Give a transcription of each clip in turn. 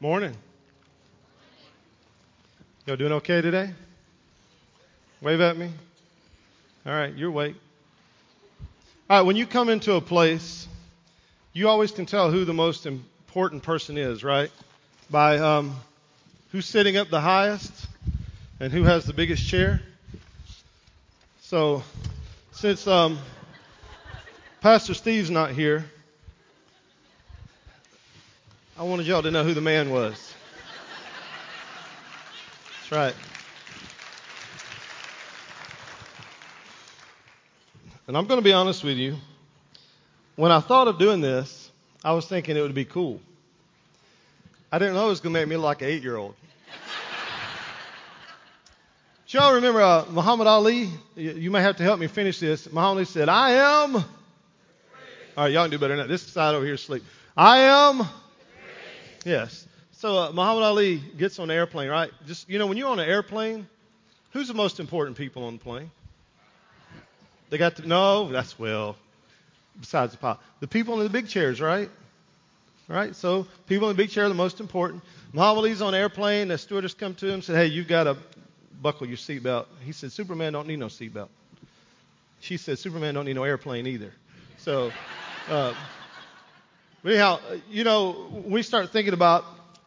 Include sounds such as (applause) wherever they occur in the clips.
Morning. Y'all doing okay today? Wave at me. All right, you're awake. All right, when you come into a place, you always can tell who the most important person is, right? By um, who's sitting up the highest and who has the biggest chair. So, since um, Pastor Steve's not here, I wanted y'all to know who the man was. That's right. And I'm going to be honest with you. When I thought of doing this, I was thinking it would be cool. I didn't know it was going to make me look like an eight year old. Y'all remember uh, Muhammad Ali? You, you, may have to help me finish this. Muhammad Ali said, I am. All right, y'all can do better than that. This side over here is asleep. I am Yes. So uh, Muhammad Ali gets on an airplane, right? Just you know, when you're on an airplane, who's the most important people on the plane? They got to no, that's well. Besides the pilot, the people in the big chairs, right? Right. So people in the big chair are the most important. Muhammad Ali's on an airplane. The stewardess come to him and said, "Hey, you've got to buckle your seatbelt." He said, "Superman don't need no seatbelt." She said, "Superman don't need no airplane either." So. Uh, but anyhow, you know, we start thinking about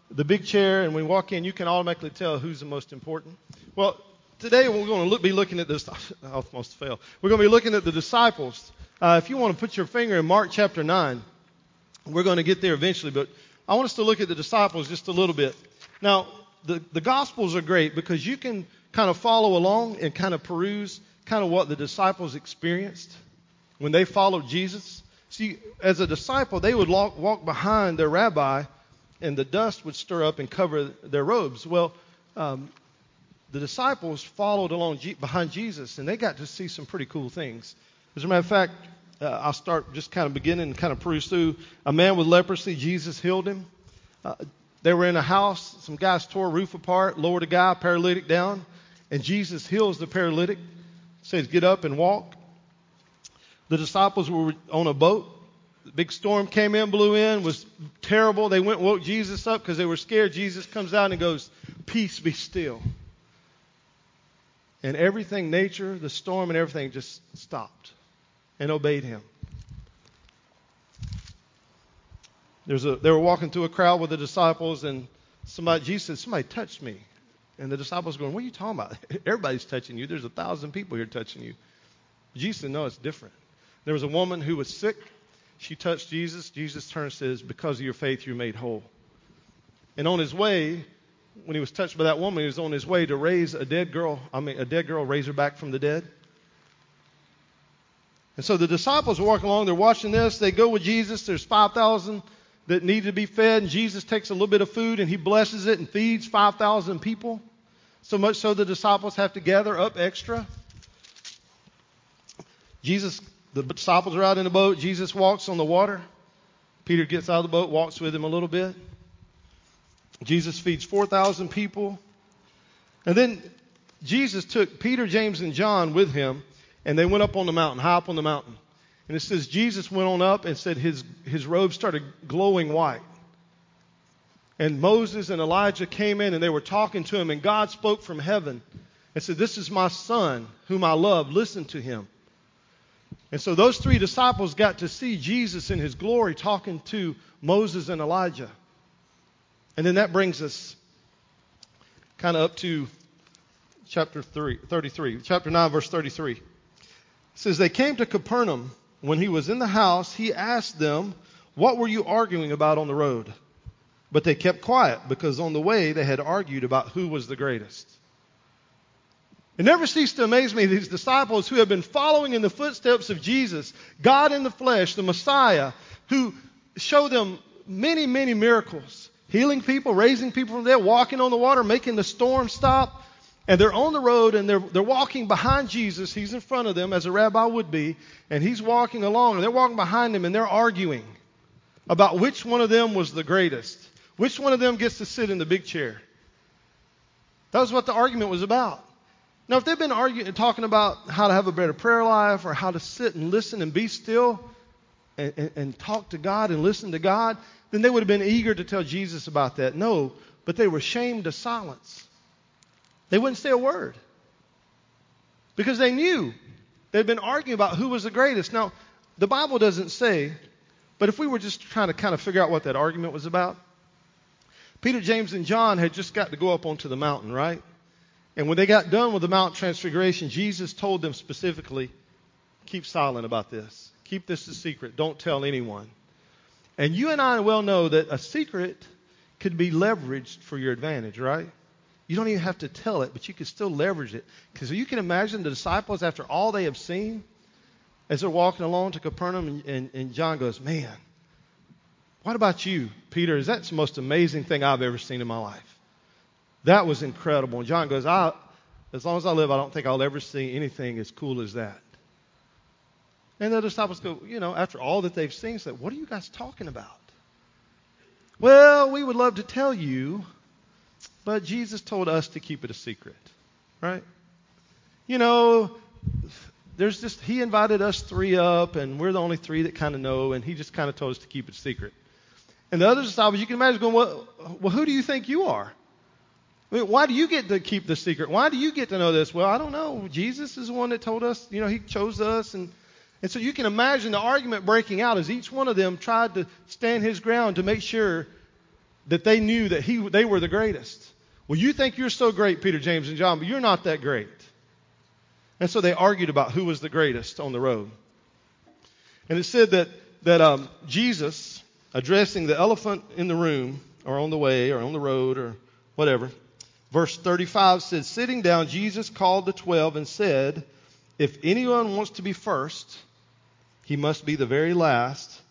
the big chair and we walk in, you can automatically tell who's the most important. Well, today we're going to look, be looking at this. (laughs) I almost fell. We're going to be looking at the disciples. Uh, if you want to put your finger in Mark chapter 9, we're going to get there eventually, but I want us to look at the disciples just a little bit. Now, the, the Gospels are great because you can kind of follow along and kind of peruse kind of what the disciples experienced when they followed Jesus. See, as a disciple, they would walk, walk behind their rabbi, and the dust would stir up and cover their robes. Well, um, the disciples followed along G- behind Jesus, and they got to see some pretty cool things. As a matter of fact, uh, I'll start just kind of beginning and kind of peruse through. A man with leprosy, Jesus healed him. Uh, they were in a house. Some guys tore a roof apart, lowered a guy, paralytic down, and Jesus heals the paralytic. Says, "Get up and walk." The disciples were on a boat. The big storm came in, blew in, was terrible. They went woke Jesus up because they were scared. Jesus comes out and goes, Peace be still. And everything, nature, the storm, and everything just stopped and obeyed him. There's a, they were walking through a crowd with the disciples, and somebody, Jesus said, Somebody touched me. And the disciples going, What are you talking about? (laughs) Everybody's touching you. There's a thousand people here touching you. Jesus said, No, it's different. There was a woman who was sick. She touched Jesus. Jesus turned and says, Because of your faith, you're made whole. And on his way, when he was touched by that woman, he was on his way to raise a dead girl, I mean, a dead girl, raise her back from the dead. And so the disciples are walking along, they're watching this. They go with Jesus. There's 5,000 that need to be fed, and Jesus takes a little bit of food and he blesses it and feeds 5,000 people. So much so the disciples have to gather up extra. Jesus the disciples are out in the boat. Jesus walks on the water. Peter gets out of the boat, walks with him a little bit. Jesus feeds 4,000 people. And then Jesus took Peter, James, and John with him, and they went up on the mountain, high up on the mountain. And it says Jesus went on up and said his, his robe started glowing white. And Moses and Elijah came in and they were talking to him, and God spoke from heaven and said, This is my son whom I love. Listen to him. And so those three disciples got to see Jesus in his glory talking to Moses and Elijah. And then that brings us kind of up to chapter 3, 33, chapter 9, verse 33. It says, They came to Capernaum. When he was in the house, he asked them, What were you arguing about on the road? But they kept quiet because on the way they had argued about who was the greatest. It never ceased to amaze me these disciples who have been following in the footsteps of Jesus, God in the flesh, the Messiah, who show them many, many miracles, healing people, raising people from the dead, walking on the water, making the storm stop. And they're on the road and they're, they're walking behind Jesus. He's in front of them, as a rabbi would be, and he's walking along, and they're walking behind him, and they're arguing about which one of them was the greatest, which one of them gets to sit in the big chair. That was what the argument was about. Now, if they've been arguing, talking about how to have a better prayer life or how to sit and listen and be still and, and, and talk to God and listen to God, then they would have been eager to tell Jesus about that. No, but they were shamed to silence. They wouldn't say a word because they knew they'd been arguing about who was the greatest. Now, the Bible doesn't say, but if we were just trying to kind of figure out what that argument was about, Peter, James, and John had just got to go up onto the mountain, right? And when they got done with the Mount Transfiguration, Jesus told them specifically, keep silent about this. Keep this a secret. Don't tell anyone. And you and I well know that a secret could be leveraged for your advantage, right? You don't even have to tell it, but you can still leverage it. Because you can imagine the disciples, after all they have seen, as they're walking along to Capernaum, and, and, and John goes, Man, what about you, Peter? Is that the most amazing thing I've ever seen in my life? That was incredible. And John goes, I, As long as I live, I don't think I'll ever see anything as cool as that. And the other disciples go, You know, after all that they've seen, say, What are you guys talking about? Well, we would love to tell you, but Jesus told us to keep it a secret, right? You know, there's just, he invited us three up, and we're the only three that kind of know, and he just kind of told us to keep it secret. And the other disciples, you can imagine going, well, well, who do you think you are? I mean, why do you get to keep the secret? Why do you get to know this? Well, I don't know. Jesus is the one that told us, you know, he chose us, and and so you can imagine the argument breaking out as each one of them tried to stand his ground to make sure that they knew that he, they were the greatest. Well, you think you're so great, Peter, James, and John, but you're not that great. And so they argued about who was the greatest on the road. And it said that, that um, Jesus, addressing the elephant in the room, or on the way, or on the road, or whatever, verse 35 says, Sitting down, Jesus called the twelve and said, If anyone wants to be first, he must be the very last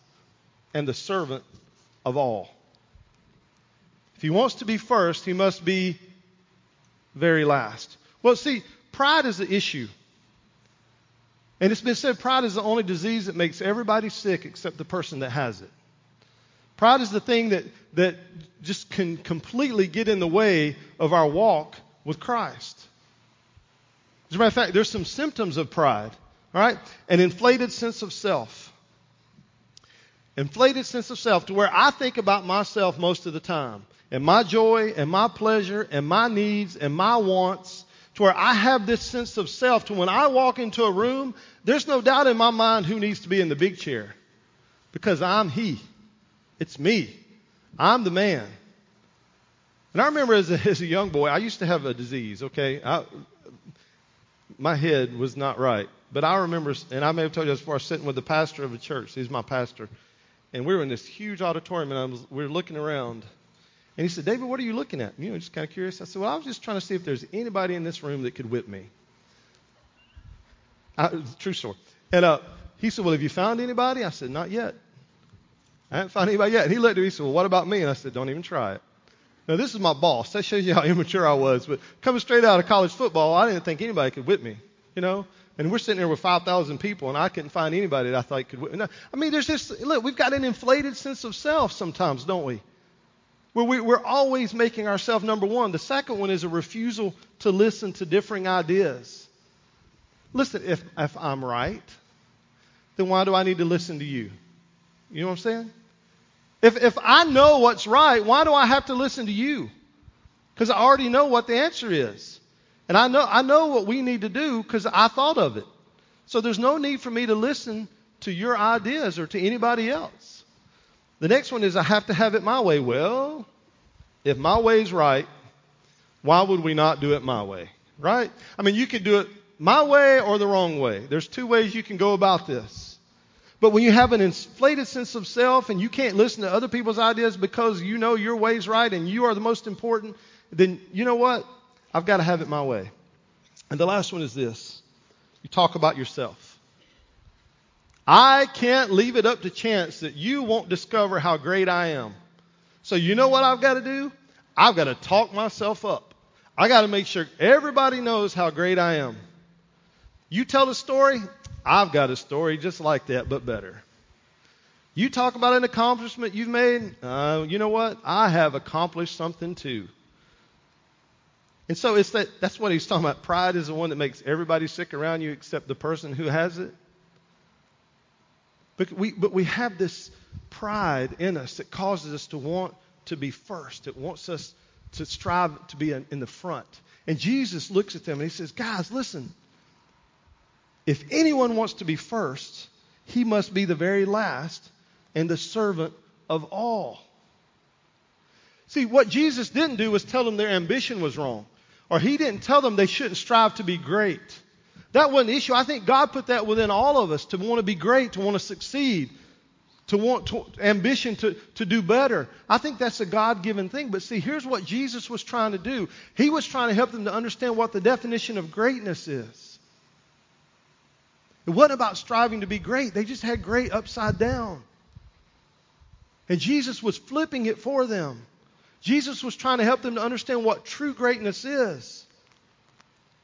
and the servant of all. If he wants to be first, he must be very last. Well, see, pride is the issue. And it's been said pride is the only disease that makes everybody sick except the person that has it. Pride is the thing that, that just can completely get in the way of our walk with Christ. As a matter of fact, there's some symptoms of pride. All right? An inflated sense of self. Inflated sense of self to where I think about myself most of the time and my joy and my pleasure and my needs and my wants to where I have this sense of self to when I walk into a room, there's no doubt in my mind who needs to be in the big chair because I'm he. It's me. I'm the man. And I remember as a, (laughs) as a young boy, I used to have a disease, okay? I, my head was not right. But I remember, and I may have told you this before, sitting with the pastor of a church. He's my pastor. And we were in this huge auditorium, and was, we were looking around. And he said, David, what are you looking at? You know, just kind of curious. I said, Well, I was just trying to see if there's anybody in this room that could whip me. I, true story. And uh, he said, Well, have you found anybody? I said, Not yet. I haven't found anybody yet. And he looked at me. He said, Well, what about me? And I said, Don't even try it. Now, this is my boss. That shows you how (laughs) immature I was. But coming straight out of college football, I didn't think anybody could whip me. You know, and we're sitting there with 5,000 people, and I couldn't find anybody that I thought could. Whip me. No, I mean, there's just, look, we've got an inflated sense of self sometimes, don't we? Where we, we're always making ourselves number one. The second one is a refusal to listen to differing ideas. Listen, if, if I'm right, then why do I need to listen to you? You know what I'm saying? If, if I know what's right, why do I have to listen to you? Because I already know what the answer is. And I know, I know what we need to do because I thought of it. So there's no need for me to listen to your ideas or to anybody else. The next one is I have to have it my way. Well, if my way's right, why would we not do it my way? Right? I mean, you could do it my way or the wrong way. There's two ways you can go about this. But when you have an inflated sense of self and you can't listen to other people's ideas because you know your way's right and you are the most important, then you know what? I've got to have it my way. And the last one is this you talk about yourself. I can't leave it up to chance that you won't discover how great I am. So, you know what I've got to do? I've got to talk myself up. I got to make sure everybody knows how great I am. You tell a story, I've got a story just like that, but better. You talk about an accomplishment you've made, uh, you know what? I have accomplished something too. And so it's that that's what he's talking about. Pride is the one that makes everybody sick around you except the person who has it. But we, but we have this pride in us that causes us to want to be first. It wants us to strive to be in, in the front. And Jesus looks at them and he says, Guys, listen. If anyone wants to be first, he must be the very last and the servant of all. See, what Jesus didn't do was tell them their ambition was wrong, or he didn't tell them they shouldn't strive to be great. That wasn't the issue. I think God put that within all of us to want to be great, to want to succeed, to want to, ambition to, to do better. I think that's a God given thing. But see, here's what Jesus was trying to do He was trying to help them to understand what the definition of greatness is. It wasn't about striving to be great, they just had great upside down. And Jesus was flipping it for them. Jesus was trying to help them to understand what true greatness is.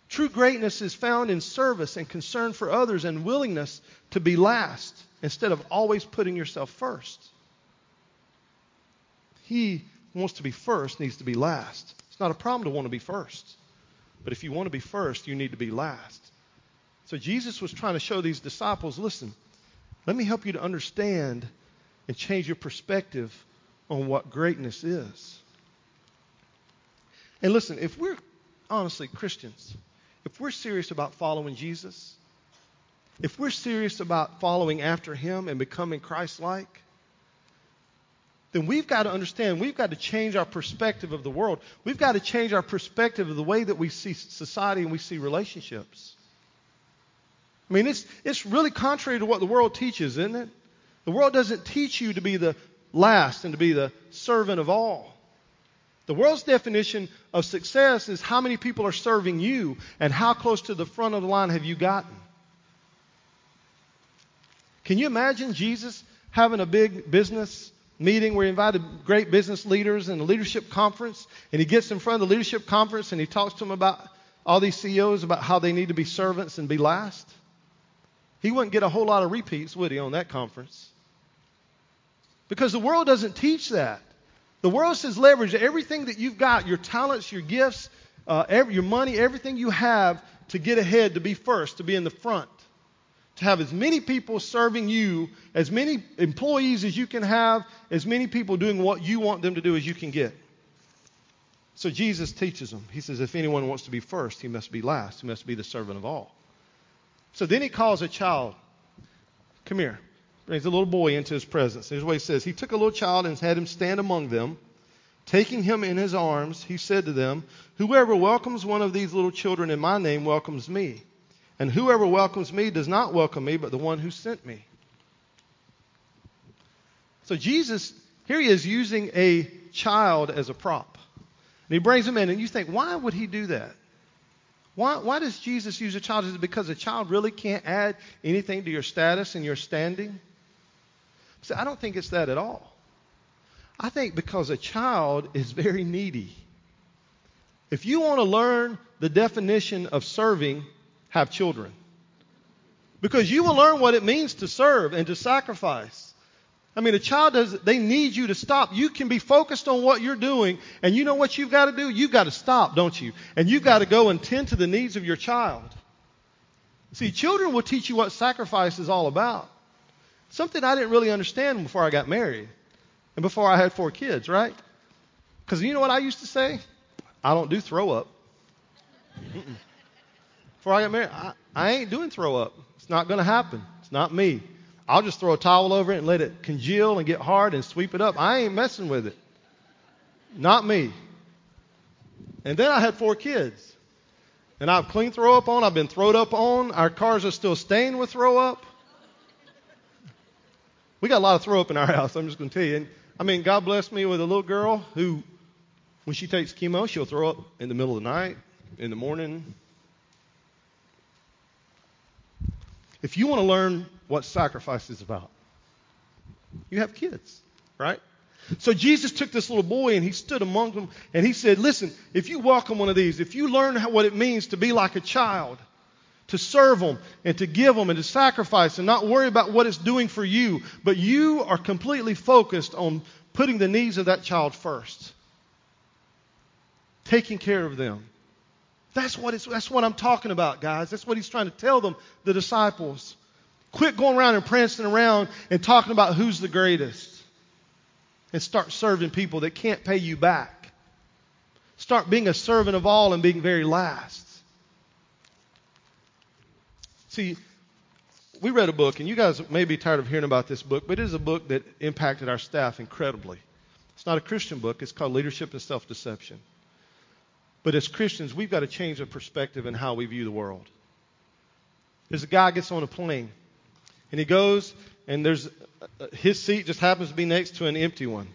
True greatness is found in service and concern for others and willingness to be last instead of always putting yourself first. He wants to be first, needs to be last. It's not a problem to want to be first. But if you want to be first, you need to be last. So Jesus was trying to show these disciples listen, let me help you to understand and change your perspective on what greatness is. And listen, if we're honestly Christians, if we're serious about following Jesus, if we're serious about following after him and becoming Christ like, then we've got to understand, we've got to change our perspective of the world. We've got to change our perspective of the way that we see society and we see relationships. I mean, it's, it's really contrary to what the world teaches, isn't it? The world doesn't teach you to be the last and to be the servant of all. The world's definition of success is how many people are serving you and how close to the front of the line have you gotten. Can you imagine Jesus having a big business meeting where he invited great business leaders and a leadership conference, and he gets in front of the leadership conference and he talks to them about all these CEOs about how they need to be servants and be last? He wouldn't get a whole lot of repeats, would he, on that conference? Because the world doesn't teach that. The world says leverage everything that you've got, your talents, your gifts, uh, every, your money, everything you have to get ahead, to be first, to be in the front. To have as many people serving you, as many employees as you can have, as many people doing what you want them to do as you can get. So Jesus teaches them. He says, if anyone wants to be first, he must be last. He must be the servant of all. So then he calls a child. Come here brings a little boy into his presence. Here's what he says He took a little child and had him stand among them. Taking him in his arms, he said to them, Whoever welcomes one of these little children in my name welcomes me. And whoever welcomes me does not welcome me, but the one who sent me. So Jesus, here he is using a child as a prop. And he brings him in, and you think, why would he do that? Why, why does Jesus use a child? Is it because a child really can't add anything to your status and your standing? See, I don't think it's that at all. I think because a child is very needy. If you want to learn the definition of serving, have children. Because you will learn what it means to serve and to sacrifice. I mean, a child does, they need you to stop. You can be focused on what you're doing, and you know what you've got to do? You've got to stop, don't you? And you've got to go and tend to the needs of your child. See, children will teach you what sacrifice is all about. Something I didn't really understand before I got married and before I had four kids, right? Because you know what I used to say? I don't do throw up. Before I got married, I, I ain't doing throw up. It's not going to happen. It's not me. I'll just throw a towel over it and let it congeal and get hard and sweep it up. I ain't messing with it. Not me. And then I had four kids. And I've cleaned throw up on. I've been throwed up on. Our cars are still stained with throw up. We got a lot of throw up in our (laughs) house. I'm just going to tell you. And, I mean, God blessed me with a little girl who, when she takes chemo, she'll throw up in the middle of the night, in the morning. If you want to learn what sacrifice is about, you have kids, right? So Jesus took this little boy and he stood among them and he said, Listen, if you welcome one of these, if you learn how, what it means to be like a child, to serve them and to give them and to sacrifice and not worry about what it's doing for you, but you are completely focused on putting the needs of that child first, taking care of them. That's what, that's what I'm talking about, guys. That's what he's trying to tell them, the disciples. Quit going around and prancing around and talking about who's the greatest. And start serving people that can't pay you back. Start being a servant of all and being very last. See, we read a book, and you guys may be tired of hearing about this book, but it is a book that impacted our staff incredibly. It's not a Christian book, it's called Leadership and Self Deception. But as Christians, we've got to change our perspective in how we view the world. There's a guy gets on a plane, and he goes, and there's uh, his seat just happens to be next to an empty one,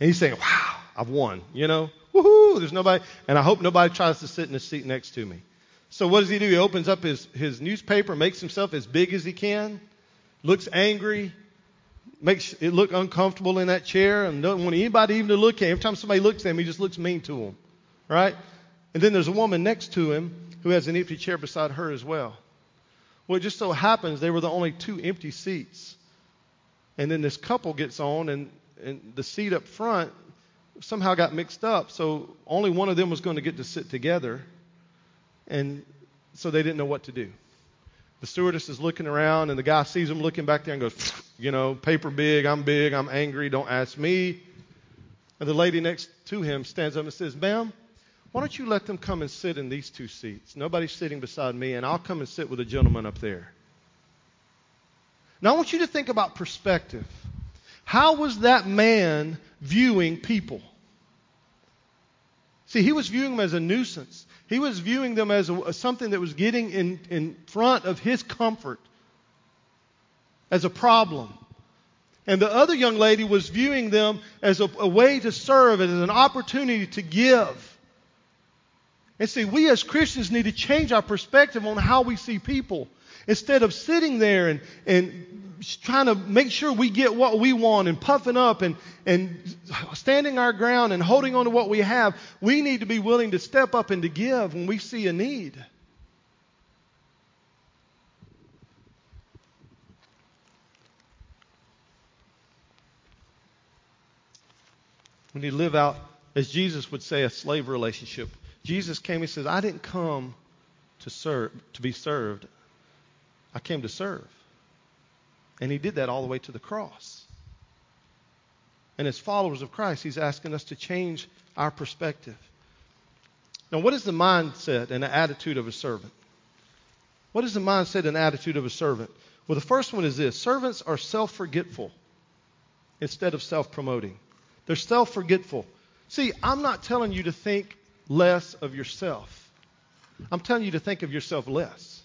and he's saying, "Wow, I've won!" You know, woohoo! There's nobody, and I hope nobody tries to sit in the seat next to me. So what does he do? He opens up his, his newspaper, makes himself as big as he can, looks angry, makes it look uncomfortable in that chair, and doesn't want anybody even to look at him. Every time somebody looks at him, he just looks mean to him. Right? And then there's a woman next to him who has an empty chair beside her as well. Well, it just so happens they were the only two empty seats. And then this couple gets on, and, and the seat up front somehow got mixed up. So only one of them was going to get to sit together. And so they didn't know what to do. The stewardess is looking around, and the guy sees him looking back there and goes, You know, paper big, I'm big, I'm angry, don't ask me. And the lady next to him stands up and says, Ma'am, why don't you let them come and sit in these two seats? Nobody's sitting beside me, and I'll come and sit with a gentleman up there. Now, I want you to think about perspective. How was that man viewing people? See, he was viewing them as a nuisance. He was viewing them as, a, something that was getting in, in front of his comfort, as a problem. And the other young lady was viewing them as a, a way to serve, as an opportunity to give. And see, we as Christians need to change our perspective on how we see people. Instead of sitting there and, and trying to make sure we get what we want and puffing up and, and standing our ground and holding on to what we have, we need to be willing to step up and to give when we see a need. We need to live out, as Jesus would say, a slave relationship. Jesus came, he says, I didn't come to serve to be served. I came to serve. And he did that all the way to the cross. And as followers of Christ, he's asking us to change our perspective. Now, what is the mindset and the attitude of a servant? What is the mindset and attitude of a servant? Well, the first one is this servants are self forgetful instead of self promoting. They're self forgetful. See, I'm not telling you to think less of yourself, I'm telling you to think of yourself less.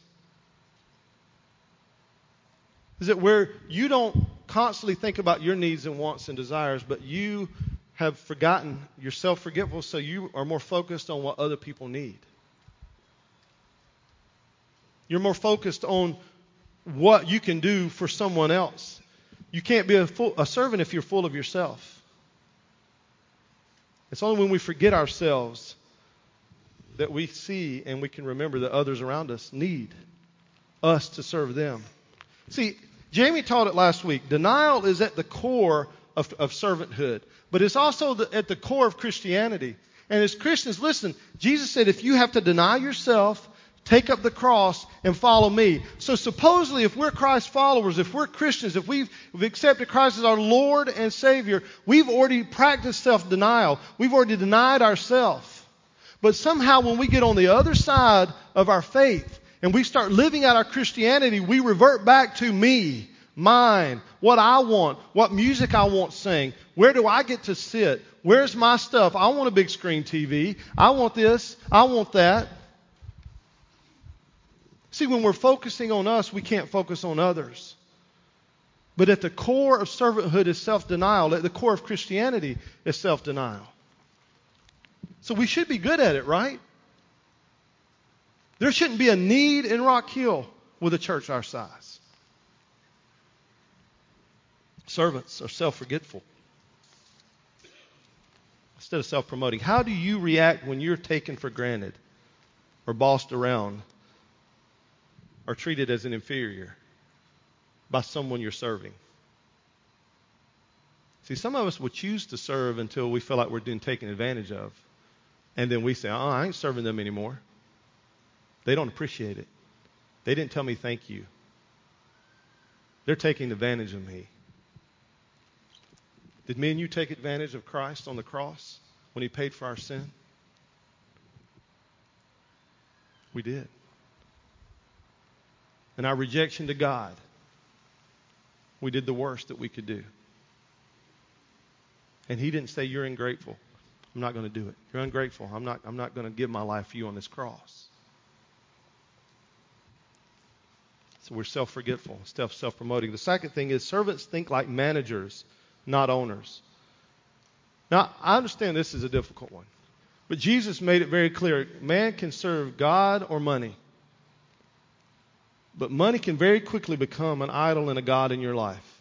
Is it where you don't constantly think about your needs and wants and desires, but you have forgotten, you're self forgetful, so you are more focused on what other people need? You're more focused on what you can do for someone else. You can't be a, full, a servant if you're full of yourself. It's only when we forget ourselves that we see and we can remember that others around us need us to serve them. See, Jamie taught it last week. Denial is at the core of, of servanthood, but it's also the, at the core of Christianity. And as Christians, listen, Jesus said, if you have to deny yourself, take up the cross, and follow me. So supposedly, if we're Christ followers, if we're Christians, if we've, we've accepted Christ as our Lord and Savior, we've already practiced self denial. We've already denied ourselves. But somehow, when we get on the other side of our faith, and we start living out our Christianity, we revert back to me, mine, what I want, what music I want sing, where do I get to sit, where's my stuff? I want a big screen TV, I want this, I want that. See, when we're focusing on us, we can't focus on others. But at the core of servanthood is self denial. At the core of Christianity is self denial. So we should be good at it, right? There shouldn't be a need in Rock Hill with a church our size. Servants are self forgetful instead of self promoting. How do you react when you're taken for granted or bossed around or treated as an inferior by someone you're serving? See, some of us will choose to serve until we feel like we're being taken advantage of. And then we say, oh, I ain't serving them anymore. They don't appreciate it. They didn't tell me thank you. They're taking advantage of me. Did me and you take advantage of Christ on the cross when he paid for our sin? We did. And our rejection to God, we did the worst that we could do. And he didn't say, You're ungrateful. I'm not going to do it. You're ungrateful. I'm not, I'm not going to give my life for you on this cross. So we're self forgetful, self promoting. The second thing is servants think like managers, not owners. Now, I understand this is a difficult one, but Jesus made it very clear man can serve God or money. But money can very quickly become an idol and a God in your life.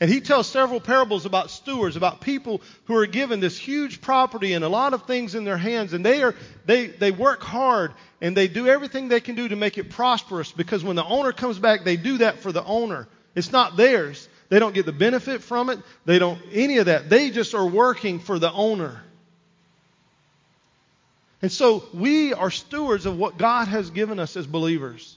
And he tells several parables about stewards, about people who are given this huge property and a lot of things in their hands, and they are they they work hard and they do everything they can do to make it prosperous because when the owner comes back, they do that for the owner. It's not theirs. They don't get the benefit from it. They don't any of that. They just are working for the owner. And so we are stewards of what God has given us as believers.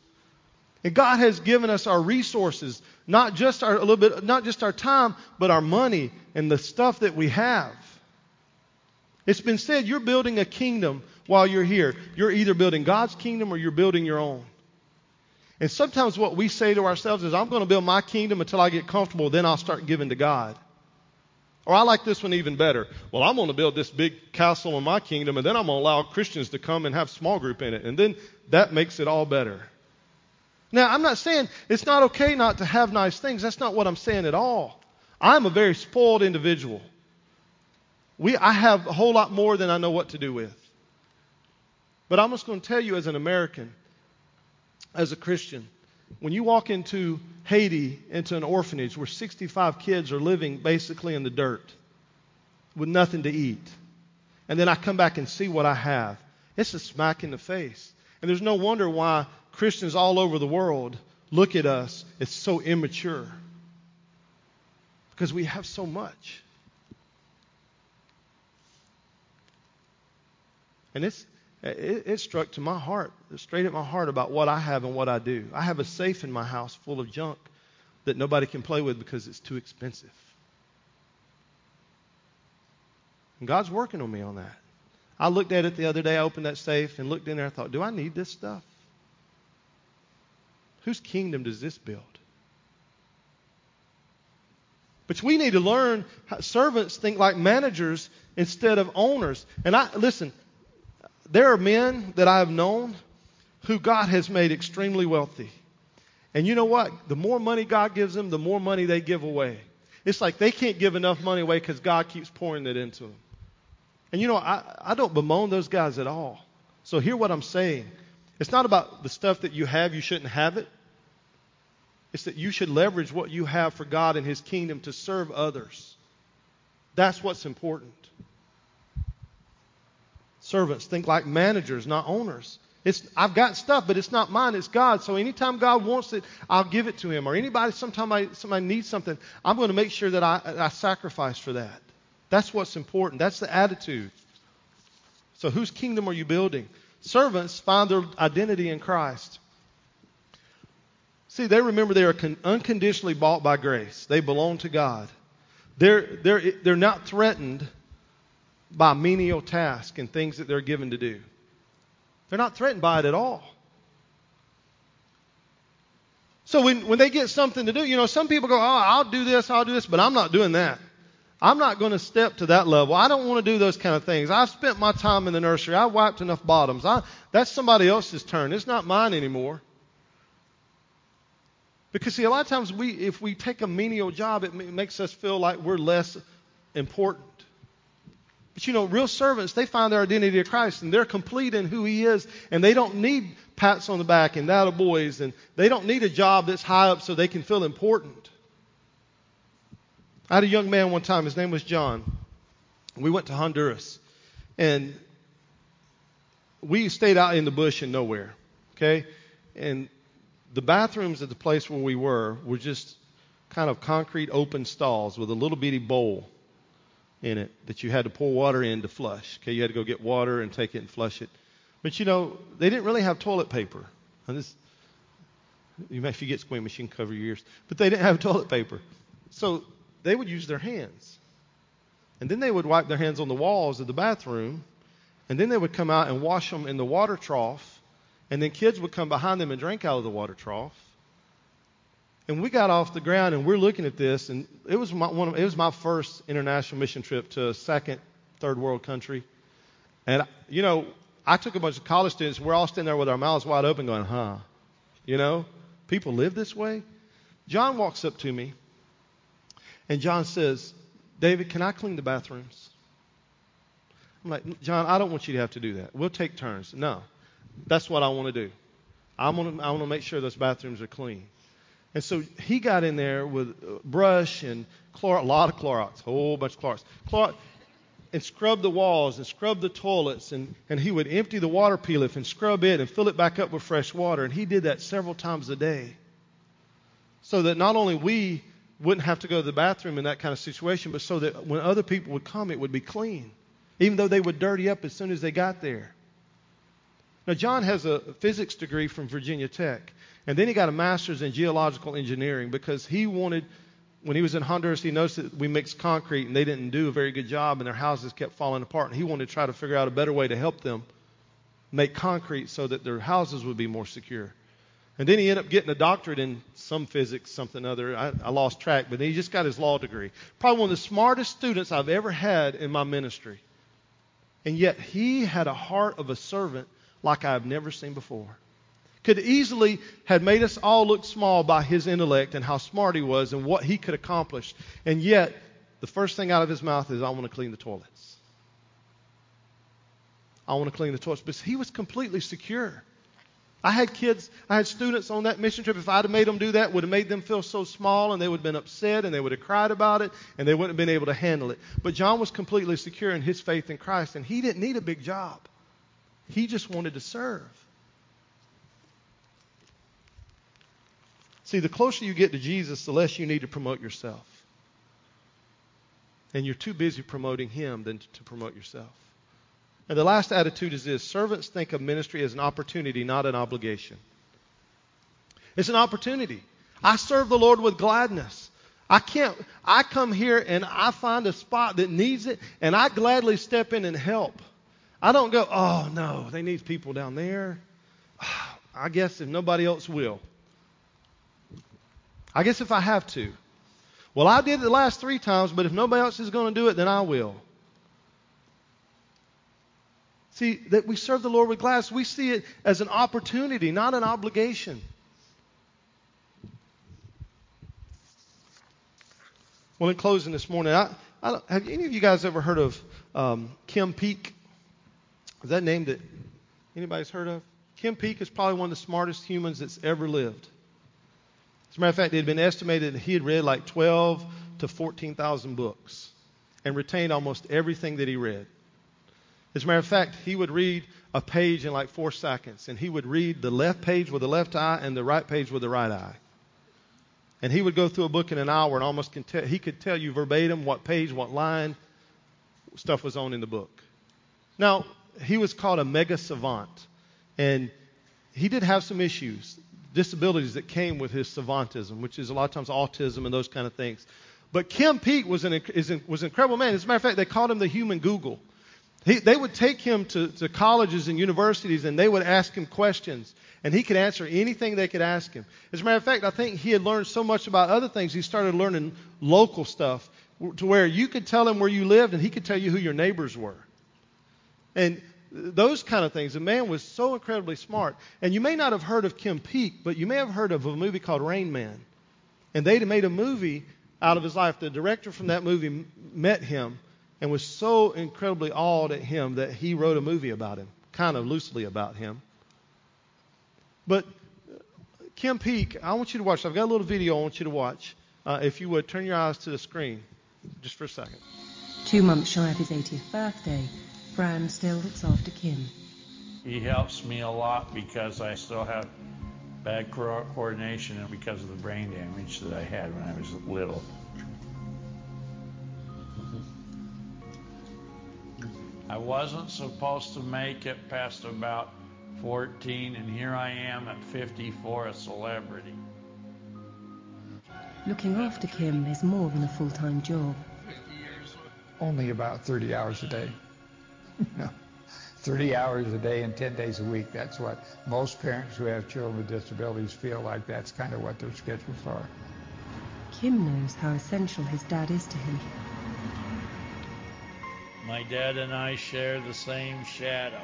And God has given us our resources, not just our a little bit, not just our time, but our money and the stuff that we have. It's been said you're building a kingdom while you're here. You're either building God's kingdom or you're building your own. And sometimes what we say to ourselves is, I'm going to build my kingdom until I get comfortable, then I'll start giving to God. Or I like this one even better. Well, I'm going to build this big castle in my kingdom, and then I'm going to allow Christians to come and have small group in it. And then that makes it all better. Now, I'm not saying it's not okay not to have nice things. That's not what I'm saying at all. I'm a very spoiled individual. We, I have a whole lot more than I know what to do with. But I'm just going to tell you, as an American, as a Christian, when you walk into Haiti, into an orphanage where 65 kids are living basically in the dirt with nothing to eat, and then I come back and see what I have, it's a smack in the face. And there's no wonder why Christians all over the world look at us as so immature because we have so much. And it's, it, it, struck to my heart, straight at my heart about what I have and what I do. I have a safe in my house full of junk that nobody can play with because it's too expensive. And God's working on me on that. I looked at it the other day. I opened that safe and looked in there. I thought, do I need this stuff? Whose kingdom does this build? But we need to learn servants think like managers instead of owners. And I listen, there are men that I have known who God has made extremely wealthy. And you know what? The more money God gives them, the more money they give away. It's like they can't give enough money away because God keeps pouring it into them. And you know, I, I don't bemoan those guys at all. So hear what I'm saying. It's not about the stuff that you have, you shouldn't have it. It's that you should leverage what you have for God and His kingdom to serve others. That's what's important. Servants think like managers, not owners. It's, I've got stuff, but it's not mine, it's God. So anytime God wants it, I'll give it to Him. Or anybody, sometime I, somebody needs something, I'm going to make sure that I, I sacrifice for that. That's what's important. That's the attitude. So whose kingdom are you building? Servants find their identity in Christ. See, they remember they are con- unconditionally bought by grace. They belong to God. They're, they're, they're not threatened by menial tasks and things that they're given to do. They're not threatened by it at all. So when, when they get something to do, you know, some people go, oh, I'll do this, I'll do this, but I'm not doing that. I'm not going to step to that level. I don't want to do those kind of things. I've spent my time in the nursery. I wiped enough bottoms. I, that's somebody else's turn. It's not mine anymore. Because see, a lot of times we, if we take a menial job, it makes us feel like we're less important. But you know, real servants, they find their identity in Christ and they're complete in who He is, and they don't need pats on the back and that of boys, and they don't need a job that's high up so they can feel important. I had a young man one time, his name was John. We went to Honduras. And we stayed out in the bush and nowhere. Okay? And the bathrooms at the place where we were were just kind of concrete open stalls with a little bitty bowl in it that you had to pour water in to flush. Okay, you had to go get water and take it and flush it. But you know, they didn't really have toilet paper. And this, You may, if you get squeamish, you can cover your ears. But they didn't have toilet paper. So they would use their hands. And then they would wipe their hands on the walls of the bathroom. And then they would come out and wash them in the water trough. And then kids would come behind them and drink out of the water trough. And we got off the ground and we're looking at this, and it was my, one of, it was my first international mission trip to a second, third world country. And, you know, I took a bunch of college students, we're all standing there with our mouths wide open going, huh? You know, people live this way? John walks up to me, and John says, David, can I clean the bathrooms? I'm like, John, I don't want you to have to do that. We'll take turns. No, that's what I want to do. I want to, I want to make sure those bathrooms are clean. And so he got in there with brush and a lot of Clorox, a whole bunch of Clorox. Clorox and scrub the walls and scrub the toilets and, and he would empty the water pilaf and scrub it and fill it back up with fresh water. And he did that several times a day. So that not only we wouldn't have to go to the bathroom in that kind of situation, but so that when other people would come, it would be clean, even though they would dirty up as soon as they got there. Now, John has a physics degree from Virginia Tech. And then he got a master's in geological engineering because he wanted, when he was in Honduras, he noticed that we mixed concrete and they didn't do a very good job and their houses kept falling apart. And he wanted to try to figure out a better way to help them make concrete so that their houses would be more secure. And then he ended up getting a doctorate in some physics, something other. I, I lost track, but he just got his law degree. Probably one of the smartest students I've ever had in my ministry. And yet he had a heart of a servant like I've never seen before could easily have made us all look small by his intellect and how smart he was and what he could accomplish. And yet, the first thing out of his mouth is, I want to clean the toilets. I want to clean the toilets. But he was completely secure. I had kids, I had students on that mission trip. If I'd have made them do that, would have made them feel so small and they would have been upset and they would have cried about it and they wouldn't have been able to handle it. But John was completely secure in his faith in Christ and he didn't need a big job. He just wanted to serve. See, the closer you get to Jesus, the less you need to promote yourself. And you're too busy promoting Him than to promote yourself. And the last attitude is this servants think of ministry as an opportunity, not an obligation. It's an opportunity. I serve the Lord with gladness. I can't, I come here and I find a spot that needs it, and I gladly step in and help. I don't go, oh no, they need people down there. (sighs) I guess if nobody else will. I guess if I have to. Well, I did it the last three times, but if nobody else is going to do it, then I will. See, that we serve the Lord with gladness, we see it as an opportunity, not an obligation. Well, in closing this morning, I, I have any of you guys ever heard of um, Kim Peek? Is that name that anybody's heard of? Kim Peek is probably one of the smartest humans that's ever lived. As a matter of fact, it had been estimated that he had read like 12 to 14,000 books and retained almost everything that he read. As a matter of fact, he would read a page in like four seconds, and he would read the left page with the left eye and the right page with the right eye. And he would go through a book in an hour and almost can he could tell you verbatim what page, what line stuff was on in the book. Now, he was called a mega savant, and he did have some issues disabilities that came with his savantism, which is a lot of times autism and those kind of things. But Kim Peek was an, was an incredible man. As a matter of fact, they called him the human Google. He, they would take him to, to colleges and universities and they would ask him questions, and he could answer anything they could ask him. As a matter of fact, I think he had learned so much about other things, he started learning local stuff to where you could tell him where you lived and he could tell you who your neighbors were. And those kind of things. The man was so incredibly smart. And you may not have heard of Kim Peek, but you may have heard of a movie called Rain Man. And they made a movie out of his life. The director from that movie met him and was so incredibly awed at him that he wrote a movie about him, kind of loosely about him. But Kim Peek, I want you to watch. I've got a little video I want you to watch. Uh, if you would, turn your eyes to the screen just for a second. Two months shy of his 80th birthday, Fran still looks after Kim. He helps me a lot because I still have bad coordination and because of the brain damage that I had when I was little. I wasn't supposed to make it past about 14, and here I am at 54, a celebrity. Looking after Kim is more than a full time job. Only about 30 hours a day. (laughs) 30 hours a day and 10 days a week. That's what most parents who have children with disabilities feel like that's kind of what their schedules are. Kim knows how essential his dad is to him. My dad and I share the same shadow.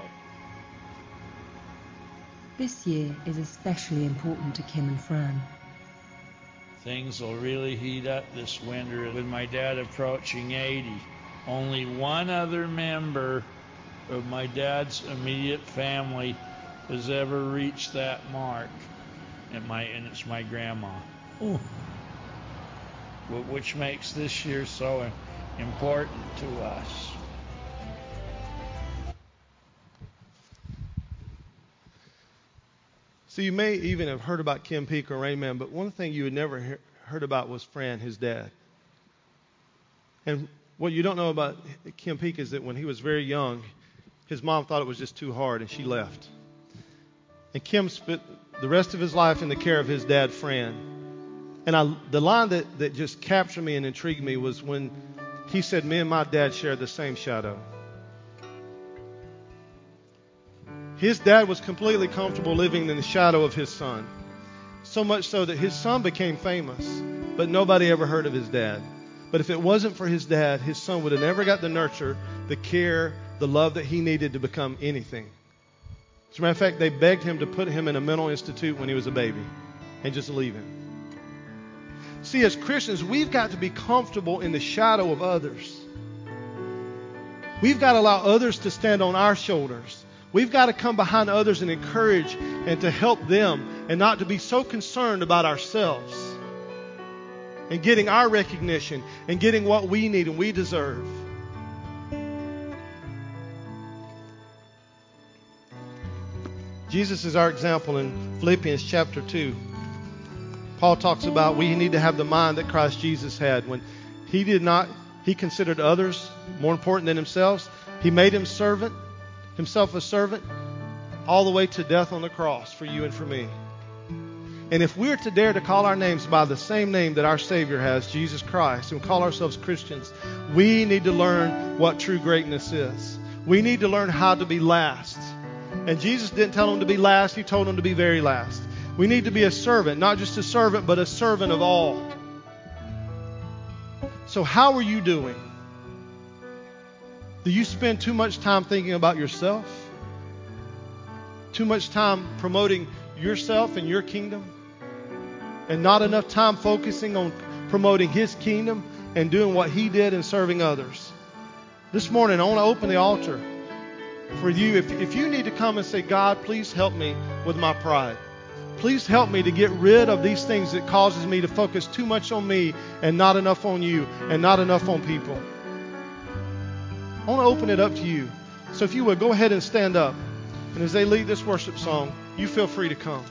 This year is especially important to Kim and Fran. Things will really heat up this winter with my dad approaching 80. Only one other member of my dad's immediate family has ever reached that mark, and my and it's my grandma. Ooh. Which makes this year so important to us. So you may even have heard about Kim Peek or Rain Man, but one thing you had never he- heard about was Fran, his dad. And what you don't know about Kim Peek is that when he was very young, his mom thought it was just too hard and she left. And Kim spent the rest of his life in the care of his dad, Fran. And I, the line that, that just captured me and intrigued me was when he said, Me and my dad share the same shadow. His dad was completely comfortable living in the shadow of his son. So much so that his son became famous, but nobody ever heard of his dad. But if it wasn't for his dad, his son would have never got the nurture, the care, the love that he needed to become anything. As a matter of fact, they begged him to put him in a mental institute when he was a baby and just leave him. See, as Christians, we've got to be comfortable in the shadow of others. We've got to allow others to stand on our shoulders. We've got to come behind others and encourage and to help them and not to be so concerned about ourselves and getting our recognition and getting what we need and we deserve. Jesus is our example in Philippians chapter 2. Paul talks about we need to have the mind that Christ Jesus had when he did not he considered others more important than himself. He made him servant, himself a servant all the way to death on the cross for you and for me. And if we're to dare to call our names by the same name that our Savior has, Jesus Christ, and call ourselves Christians, we need to learn what true greatness is. We need to learn how to be last. And Jesus didn't tell them to be last, He told them to be very last. We need to be a servant, not just a servant, but a servant of all. So, how are you doing? Do you spend too much time thinking about yourself? Too much time promoting yourself and your kingdom? And not enough time focusing on promoting His kingdom and doing what He did and serving others? This morning, I want to open the altar for you. If, if you need to come and say, God, please help me with my pride. Please help me to get rid of these things that causes me to focus too much on me and not enough on you and not enough on people. I want to open it up to you. So if you would, go ahead and stand up. And as they lead this worship song, you feel free to come.